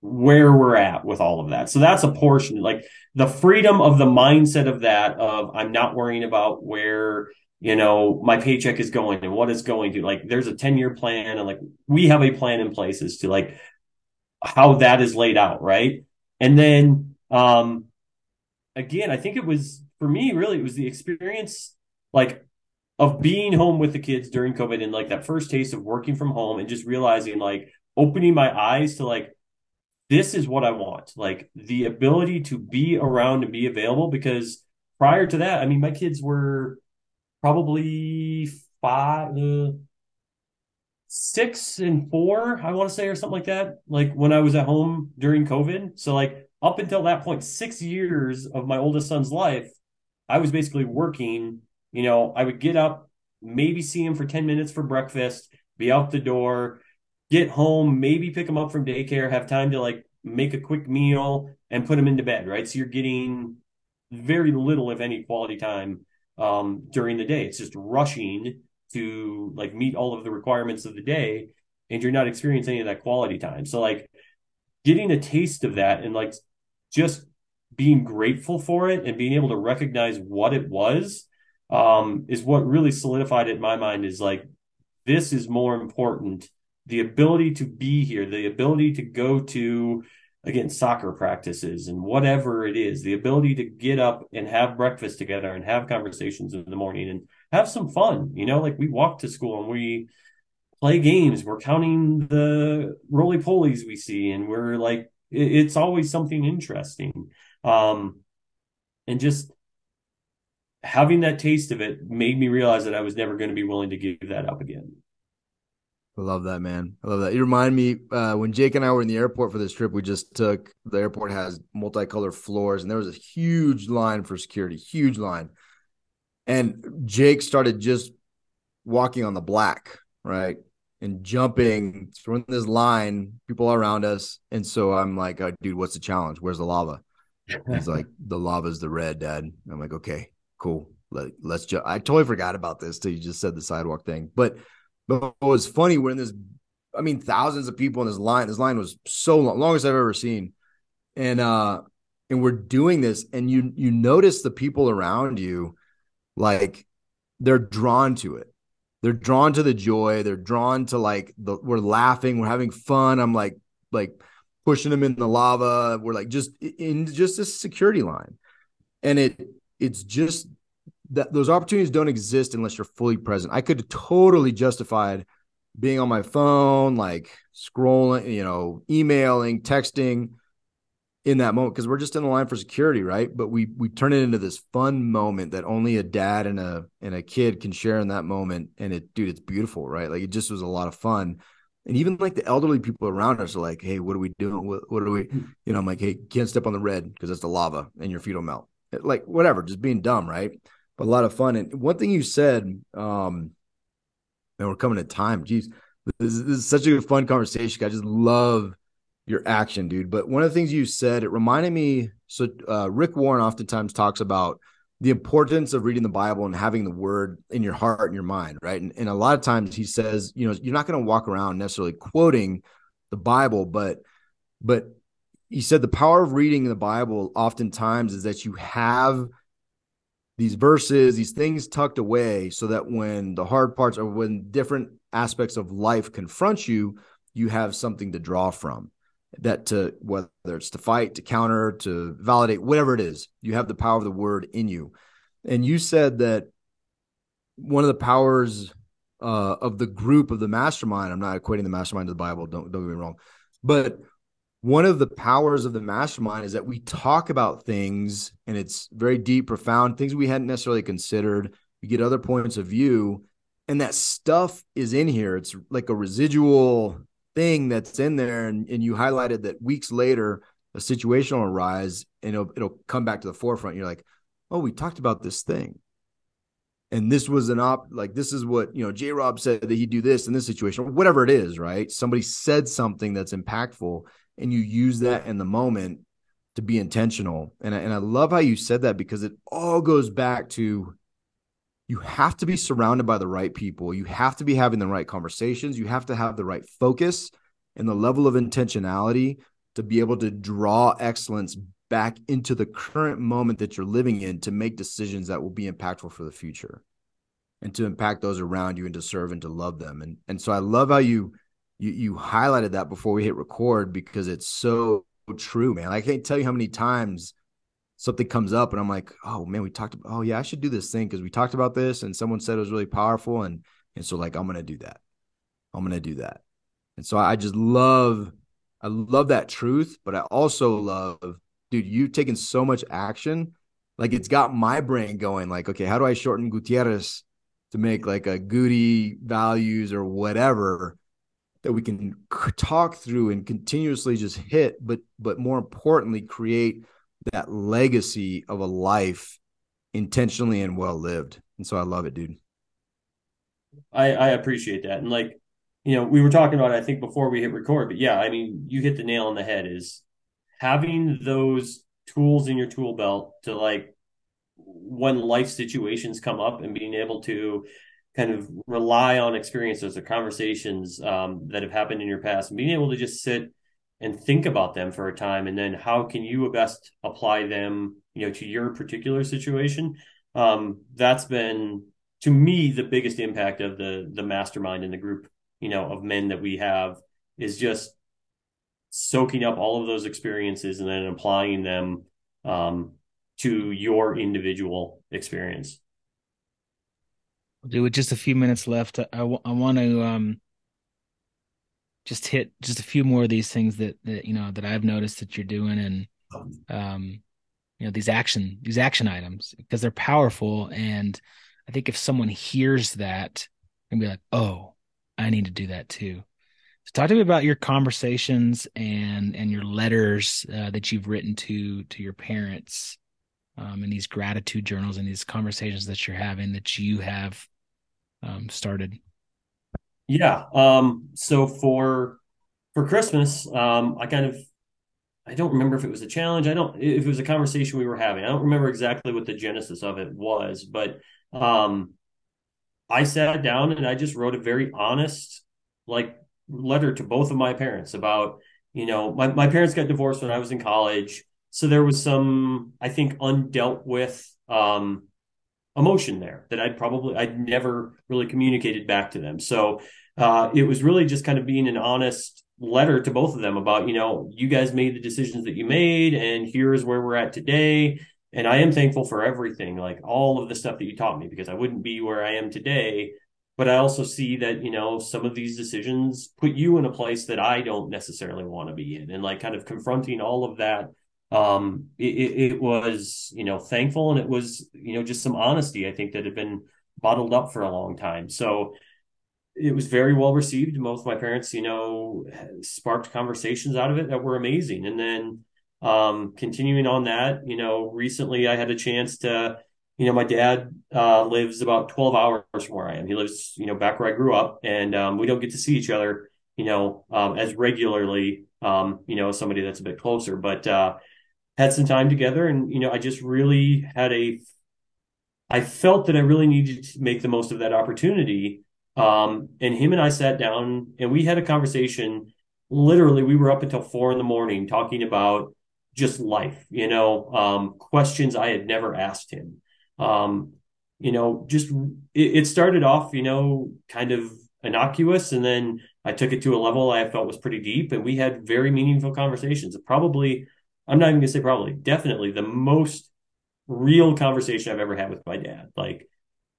where we're at with all of that. So that's a portion, like the freedom of the mindset of that, of I'm not worrying about where, you know, my paycheck is going and what is going to like, there's a 10 year plan and like we have a plan in place as to like how that is laid out. Right. And then, um, again, I think it was for me, really, it was the experience like of being home with the kids during COVID and like that first taste of working from home and just realizing like opening my eyes to like this is what I want. Like the ability to be around and be available because prior to that, I mean my kids were probably five uh, six and four, I want to say, or something like that. Like when I was at home during COVID. So like up until that point, six years of my oldest son's life, I was basically working you know, I would get up, maybe see him for 10 minutes for breakfast, be out the door, get home, maybe pick him up from daycare, have time to like make a quick meal and put him into bed, right? So you're getting very little, if any, quality time um, during the day. It's just rushing to like meet all of the requirements of the day, and you're not experiencing any of that quality time. So like getting a taste of that and like just being grateful for it and being able to recognize what it was um, is what really solidified it in my mind is like this is more important. The ability to be here the ability to go to again soccer practices and whatever it is the ability to get up and have breakfast together and have conversations in the morning and have some fun you know? Like we walk to school and we play games. We're counting the roly polies we see and we're like it's always something interesting. Um and just having that taste of it made me realize that I was never going to be willing to give that up again. I love that, man. I love that. You remind me uh, when Jake and I were in the airport for this trip we just took. The airport has multicolored floors, and there was a huge line for security, huge line. And Jake started just walking on the black, right, and jumping through this line, people around us. And so I'm like, oh, "Dude, what's the challenge? Where's the lava?" He's like, "The lava's the red, Dad." I'm like, "Okay, cool. Let, let's just, I totally forgot about this till you just said the sidewalk thing. But, but what was funny when this, I mean, thousands of people in this line, this line was so long, longest I've ever seen. And, uh, and we're doing this and you, you notice the people around you, like they're drawn to it. They're drawn to the joy. They're drawn to like the, we're laughing, we're having fun. I'm like, like pushing them in the lava. We're like just in just this security line. And it, it's just that those opportunities don't exist unless you're fully present. I could totally justified being on my phone, like scrolling, you know, emailing, texting in that moment because we're just in the line for security, right? But we we turn it into this fun moment that only a dad and a and a kid can share in that moment. And it, dude, it's beautiful, right? Like it just was a lot of fun. And even like the elderly people around us are like, "Hey, what are we doing? What, what are we?" You know, I'm like, "Hey, can't step on the red because it's the lava and your feet will melt." Like whatever, just being dumb, right? But a lot of fun. And one thing you said, um, and we're coming to time. Jeez, this is, this is such a fun conversation. I just love your action, dude. But one of the things you said, it reminded me. So uh, Rick Warren oftentimes talks about the importance of reading the Bible and having the word in your heart and your mind, right? And, and a lot of times he says, you know, you're not going to walk around necessarily quoting the Bible, but but he said the power of reading the Bible oftentimes is that you have these verses, these things tucked away so that when the hard parts or when different aspects of life confront you, you have something to draw from that to whether it's to fight, to counter, to validate, whatever it is, you have the power of the word in you. And you said that one of the powers uh, of the group of the mastermind, I'm not equating the mastermind to the Bible, don't don't get me wrong, but one of the powers of the mastermind is that we talk about things and it's very deep, profound, things we hadn't necessarily considered. We get other points of view, and that stuff is in here. It's like a residual thing that's in there. And, and you highlighted that weeks later a situation will arise and it'll, it'll come back to the forefront. You're like oh we talked about this thing. And this was an op like this is what you know j rob said that he'd do this in this situation whatever it is right? Somebody said something that's impactful and you use that in the moment to be intentional and I, and I love how you said that because it all goes back to you have to be surrounded by the right people. You have to be having the right conversations. You have to have the right focus and the level of intentionality to be able to draw excellence back into the current moment that you're living in to make decisions that will be impactful for the future and to impact those around you and to serve and to love them. And and so I love how you you you highlighted that before we hit record because it's so true, man. I can't tell you how many times something comes up and I'm like, oh man, we talked about, oh yeah, I should do this thing because we talked about this and someone said it was really powerful. And and so like I'm gonna do that. I'm gonna do that. And so I just love, I love that truth, but I also love, dude, you've taken so much action. Like it's got my brain going, like, okay, how do I shorten Gutierrez to make like a Goody values or whatever that we can talk through and continuously just hit, but but more importantly, create that legacy of a life intentionally and well lived. And so I love it, dude. I, I appreciate that. And like, you know, we were talking about, I think before we hit record, but yeah, I mean, you hit the nail on the head is having those tools in your tool belt to like when life situations come up and being able to kind of rely on experiences or conversations um, that have happened in your past and being able to just sit and think about them for a time and then how can you best apply them you know to your particular situation um, that's been to me the biggest impact of the the mastermind and the group you know of men that we have is just soaking up all of those experiences and then applying them um, to your individual experience. Do with just a few minutes left. I, I, I want to um, just hit just a few more of these things that that you know that I've noticed that you're doing and um you know these action these action items because they're powerful and I think if someone hears that and be like oh I need to do that too so talk to me about your conversations and and your letters uh, that you've written to to your parents um, and these gratitude journals and these conversations that you're having that you have um, started yeah. Um, so for for Christmas, um, I kind of I don't remember if it was a challenge. I don't if it was a conversation we were having. I don't remember exactly what the genesis of it was, but um, I sat down and I just wrote a very honest like letter to both of my parents about you know my, my parents got divorced when I was in college, so there was some I think undealt with um, emotion there that I'd probably I'd never really communicated back to them. So uh, it was really just kind of being an honest letter to both of them about you know you guys made the decisions that you made and here's where we're at today. And i am thankful for everything like all of the stuff that you taught me because i wouldn't be where i am today. But i also see that you know some of these decisions put you in a place that i don't necessarily want to be in. And like kind of confronting all of that um, it, it, was, you know, thankful and it was, you know, just some honesty, I think that had been bottled up for a long time. So it was very well received. Both my parents, you know, sparked conversations out of it that were amazing. And then, um, continuing on that, you know, recently I had a chance to, you know, my dad uh, lives about 12 hours from where I am. He lives, you know, back where I grew up, and um, we don't get to see each other, you know, um, as regularly, um, you know, somebody that's a bit closer. But uh, had some time together and you know i just really had a I felt that I really needed to make the most of that opportunity. Um, and him and I sat down and we had a conversation. Literally, we were up until four in the morning talking about just life, you know, um, questions I had never asked him. Um, you know, just it, it started off, you know, kind of innocuous, and then I took it to a level I felt was pretty deep, and we had very meaningful conversations. Probably, I'm not even gonna say probably, definitely the most real conversation I've ever had with my dad, like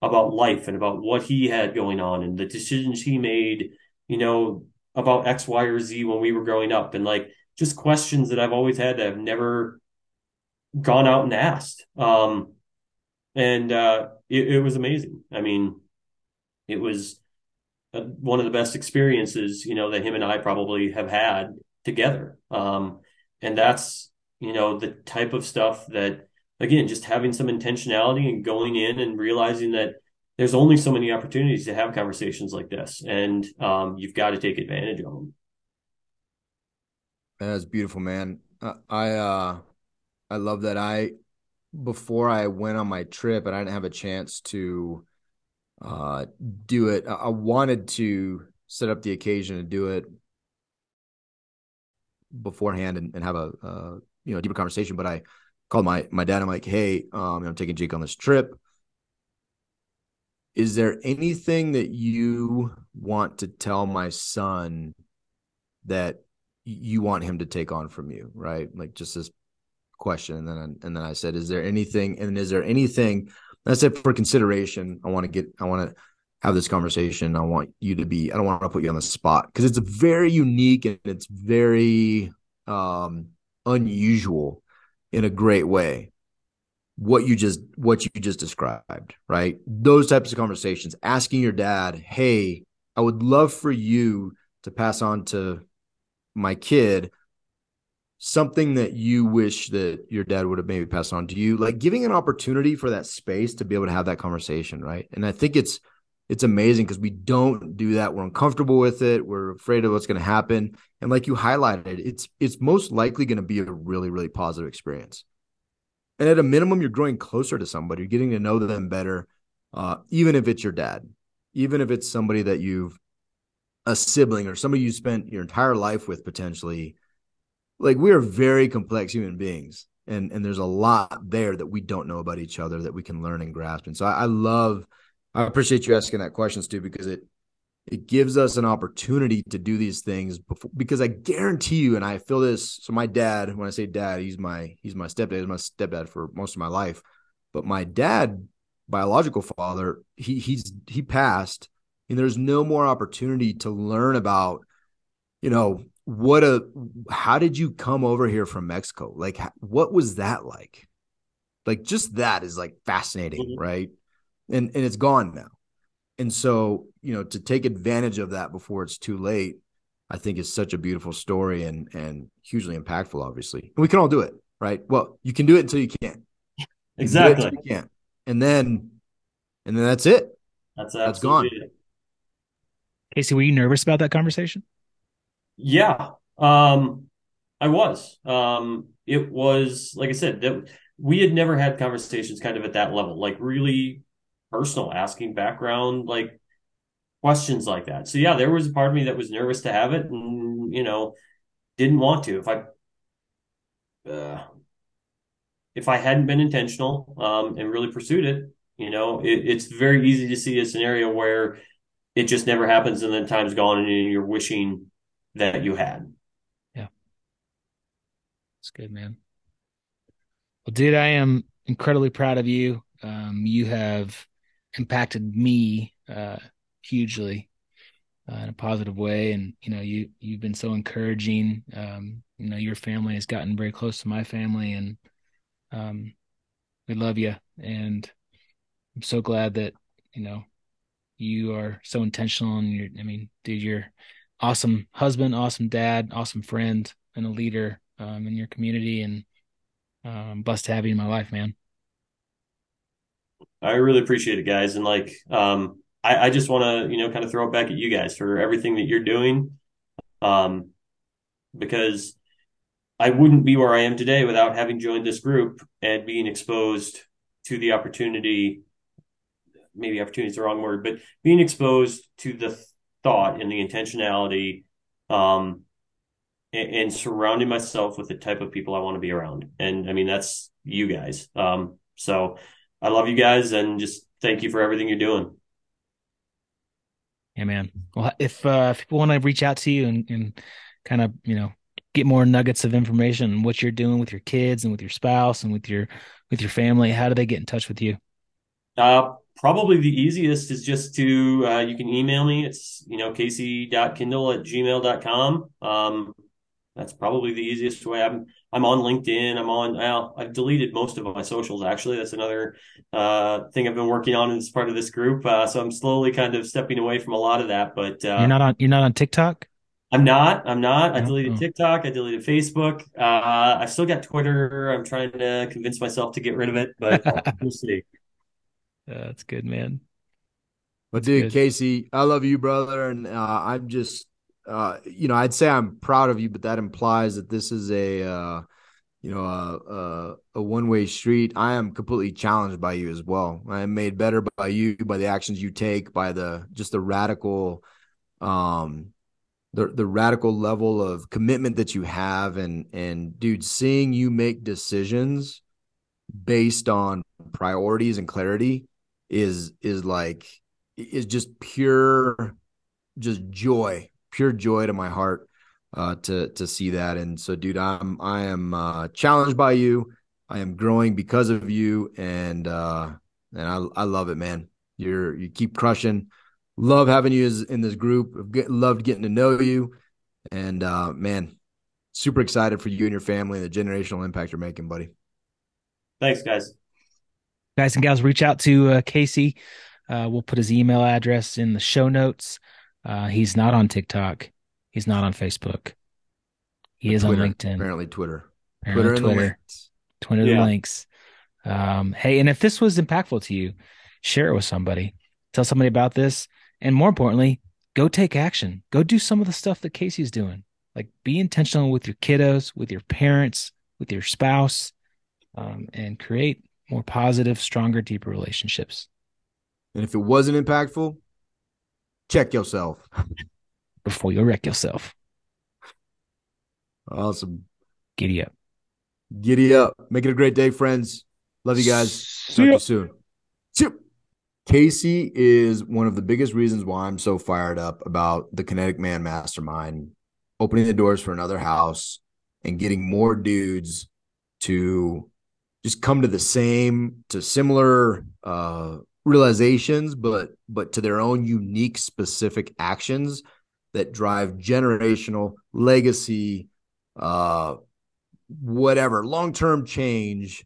about life and about what he had going on and the decisions he made, you know, about X, Y, or Z when we were growing up, and like just questions that I've always had that I've never gone out and asked. Um, and uh, it, it was amazing. I mean, it was a, one of the best experiences, you know, that him and I probably have had together. Um, and that's, you know, the type of stuff that, again, just having some intentionality and going in and realizing that there's only so many opportunities to have conversations like this, and um, you've got to take advantage of them. That's beautiful, man. Uh, I uh, I love that. I before I went on my trip and I didn't have a chance to uh, do it. I wanted to set up the occasion to do it beforehand and, and have a uh, you know deeper conversation. But I called my my dad. I'm like, hey, um, I'm taking Jake on this trip. Is there anything that you want to tell my son that you want him to take on from you? Right, like just this question, and then and then I said, "Is there anything? And is there anything?" I said, "For consideration, I want to get, I want to have this conversation. I want you to be. I don't want to put you on the spot because it's very unique and it's very um, unusual in a great way. What you just what you just described, right? Those types of conversations. Asking your dad, "Hey, I would love for you to pass on to my kid something that you wish that your dad would have maybe passed on to you like giving an opportunity for that space to be able to have that conversation right and i think it's it's amazing because we don't do that we're uncomfortable with it we're afraid of what's going to happen and like you highlighted it's it's most likely going to be a really really positive experience. And at a minimum you're growing closer to somebody you're getting to know them better uh, even if it's your dad even if it's somebody that you've a sibling or somebody you spent your entire life with potentially. Like we are very complex human beings and and there's a lot there that we don't know about each other that we can learn and grasp. And so i, I love i appreciate you asking that question stu because it it gives us an opportunity to do these things before, because i guarantee you and i feel this so my dad when i say dad he's my he's my stepdad he's my stepdad for most of my life but my dad biological father he he's he passed and there's no more opportunity to learn about you know what a how did you come over here from Mexico? Like what was that like? Like just that is like fascinating, mm-hmm. right? And and it's gone now. And so, you know, to take advantage of that before it's too late, I think is such a beautiful story and and hugely impactful obviously. And we can all do it, right? Well, you can do it until you can't. Exactly. You, you can't. And then and then that's it. That's that's gone. It. Casey, were you nervous about that conversation? Yeah, um, I was. Um, it was like I said that we had never had conversations kind of at that level, like really personal, asking background like questions like that. So yeah, there was a part of me that was nervous to have it, and you know, didn't want to. If I uh, if I hadn't been intentional um, and really pursued it, you know, it, it's very easy to see a scenario where it just never happens, and then time's gone, and you're wishing that you had. Yeah. That's good, man. Well, dude, I am incredibly proud of you. Um, you have impacted me uh, hugely uh, in a positive way, and you know, you you've been so encouraging. Um, you know, your family has gotten very close to my family, and um, we love you. And I'm so glad that you know you are so intentional, and you're. I mean, dude, you're awesome husband, awesome dad, awesome friend, and a leader um, in your community. And um, blessed to have you in my life, man. I really appreciate it, guys. And like, um, I, I just want to, you know, kind of throw it back at you guys for everything that you're doing. Um, because I wouldn't be where I am today without having joined this group and being exposed to the opportunity maybe opportunity is the wrong word, but being exposed to the thought and the intentionality, um, and, and surrounding myself with the type of people I want to be around. And I mean, that's you guys. Um, so I love you guys and just thank you for everything you're doing. Yeah, man. Well, if uh, if people want to reach out to you and, and kind of you know get more nuggets of information on what you're doing with your kids and with your spouse and with your with your family, how do they get in touch with you? Uh, probably the easiest is just to uh, you can email me. It's you know casey.kindel at gmail.com. Um, that's probably the easiest way. I'm I'm on LinkedIn. I'm on. Well, I've deleted most of my socials. Actually, that's another uh, thing I've been working on as part of this group. Uh, so I'm slowly kind of stepping away from a lot of that. But uh, you're not on. You're not on TikTok. I'm not. I'm not. I deleted oh. TikTok. I deleted Facebook. Uh, I've still got Twitter. I'm trying to convince myself to get rid of it, but we'll see. that's good, man. But dude. Casey, I love you, brother, and uh, I'm just uh, you know, I'd say I'm proud of you, but that implies that this is a, uh, you know, a, a, a one way street. I am completely challenged by you as well. I am made better by you, by the actions you take, by the just the radical, um, the the radical level of commitment that you have, and and dude, seeing you make decisions based on priorities and clarity is is like is just pure just joy pure joy to my heart uh, to to see that. And so, dude, I'm I am uh, challenged by you. I am growing because of you, and uh, and I I love it, man. You're you keep crushing. Love having you as, in this group. Get, loved getting to know you, and uh, man, super excited for you and your family and the generational impact you're making, buddy. Thanks, guys. Guys and gals, reach out to uh, Casey. Uh, we'll put his email address in the show notes. Uh, he's not on TikTok. He's not on Facebook. He is Twitter, on LinkedIn. Apparently, Twitter. Apparently Twitter. Twitter. Twitter yeah. the links. Um, hey, and if this was impactful to you, share it with somebody. Tell somebody about this, and more importantly, go take action. Go do some of the stuff that Casey's doing. Like, be intentional with your kiddos, with your parents, with your spouse, um, and create more positive, stronger, deeper relationships. And if it wasn't impactful, check yourself before you wreck yourself. Awesome. Giddy up. Giddy up. Make it a great day, friends. Love you guys. See Talk you soon. See. Casey is one of the biggest reasons why I'm so fired up about the Kinetic Man Mastermind, opening the doors for another house and getting more dudes to just come to the same, to similar uh, realizations, but but to their own unique, specific actions that drive generational legacy, uh, whatever long term change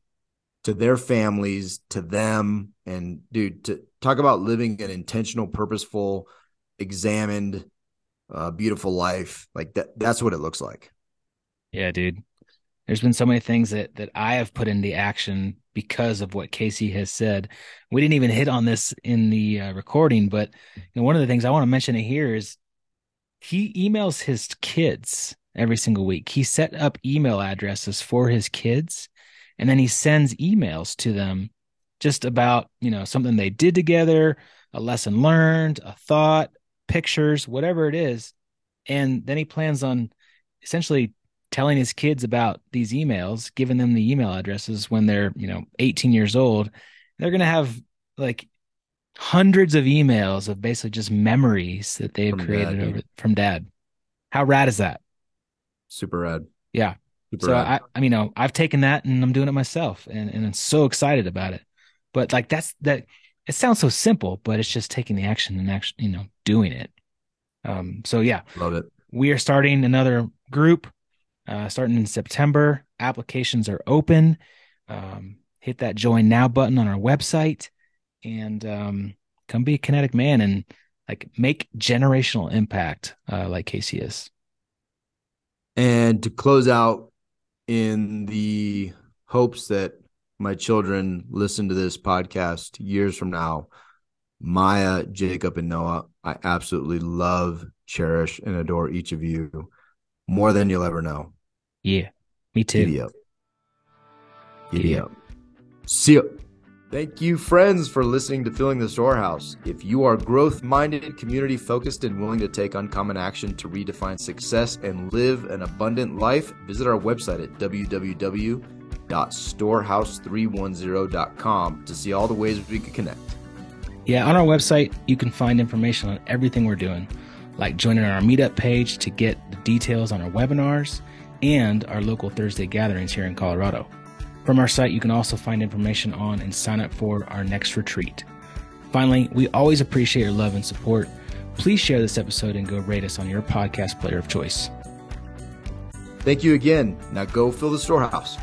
to their families, to them, and dude, to talk about living an intentional, purposeful, examined, uh, beautiful life. Like that. That's what it looks like. Yeah, dude. There's been so many things that that I have put into action because of what Casey has said. We didn't even hit on this in the uh, recording, but you know, one of the things I want to mention here is he emails his kids every single week. He set up email addresses for his kids, and then he sends emails to them just about you know something they did together, a lesson learned, a thought, pictures, whatever it is, and then he plans on essentially telling his kids about these emails, giving them the email addresses when they're, you know, 18 years old, they're going to have like hundreds of emails of basically just memories that they've from created dad, over, from dad. How rad is that? Super rad. Yeah. Super so rad. I, I mean, you know, I've taken that and I'm doing it myself and, and I'm so excited about it. But like that's that it sounds so simple, but it's just taking the action and actually, you know, doing it. Um, so yeah. Love it. We are starting another group uh, starting in September. Applications are open. Um, hit that join now button on our website and um, come be a kinetic man and like make generational impact uh, like Casey is. And to close out in the hopes that my children listen to this podcast years from now, Maya, Jacob, and Noah, I absolutely love, cherish, and adore each of you more than you'll ever know. Yeah, me too. Giddy up. Giddy, Giddy up. up. See ya. Thank you, friends, for listening to Filling the Storehouse. If you are growth minded, community focused, and willing to take uncommon action to redefine success and live an abundant life, visit our website at www.storehouse310.com to see all the ways we can connect. Yeah, on our website, you can find information on everything we're doing, like joining our meetup page to get the details on our webinars and our local Thursday gatherings here in Colorado. From our site, you can also find information on and sign up for our next retreat. Finally, we always appreciate your love and support. Please share this episode and go rate us on your podcast player of choice. Thank you again. Now go fill the storehouse.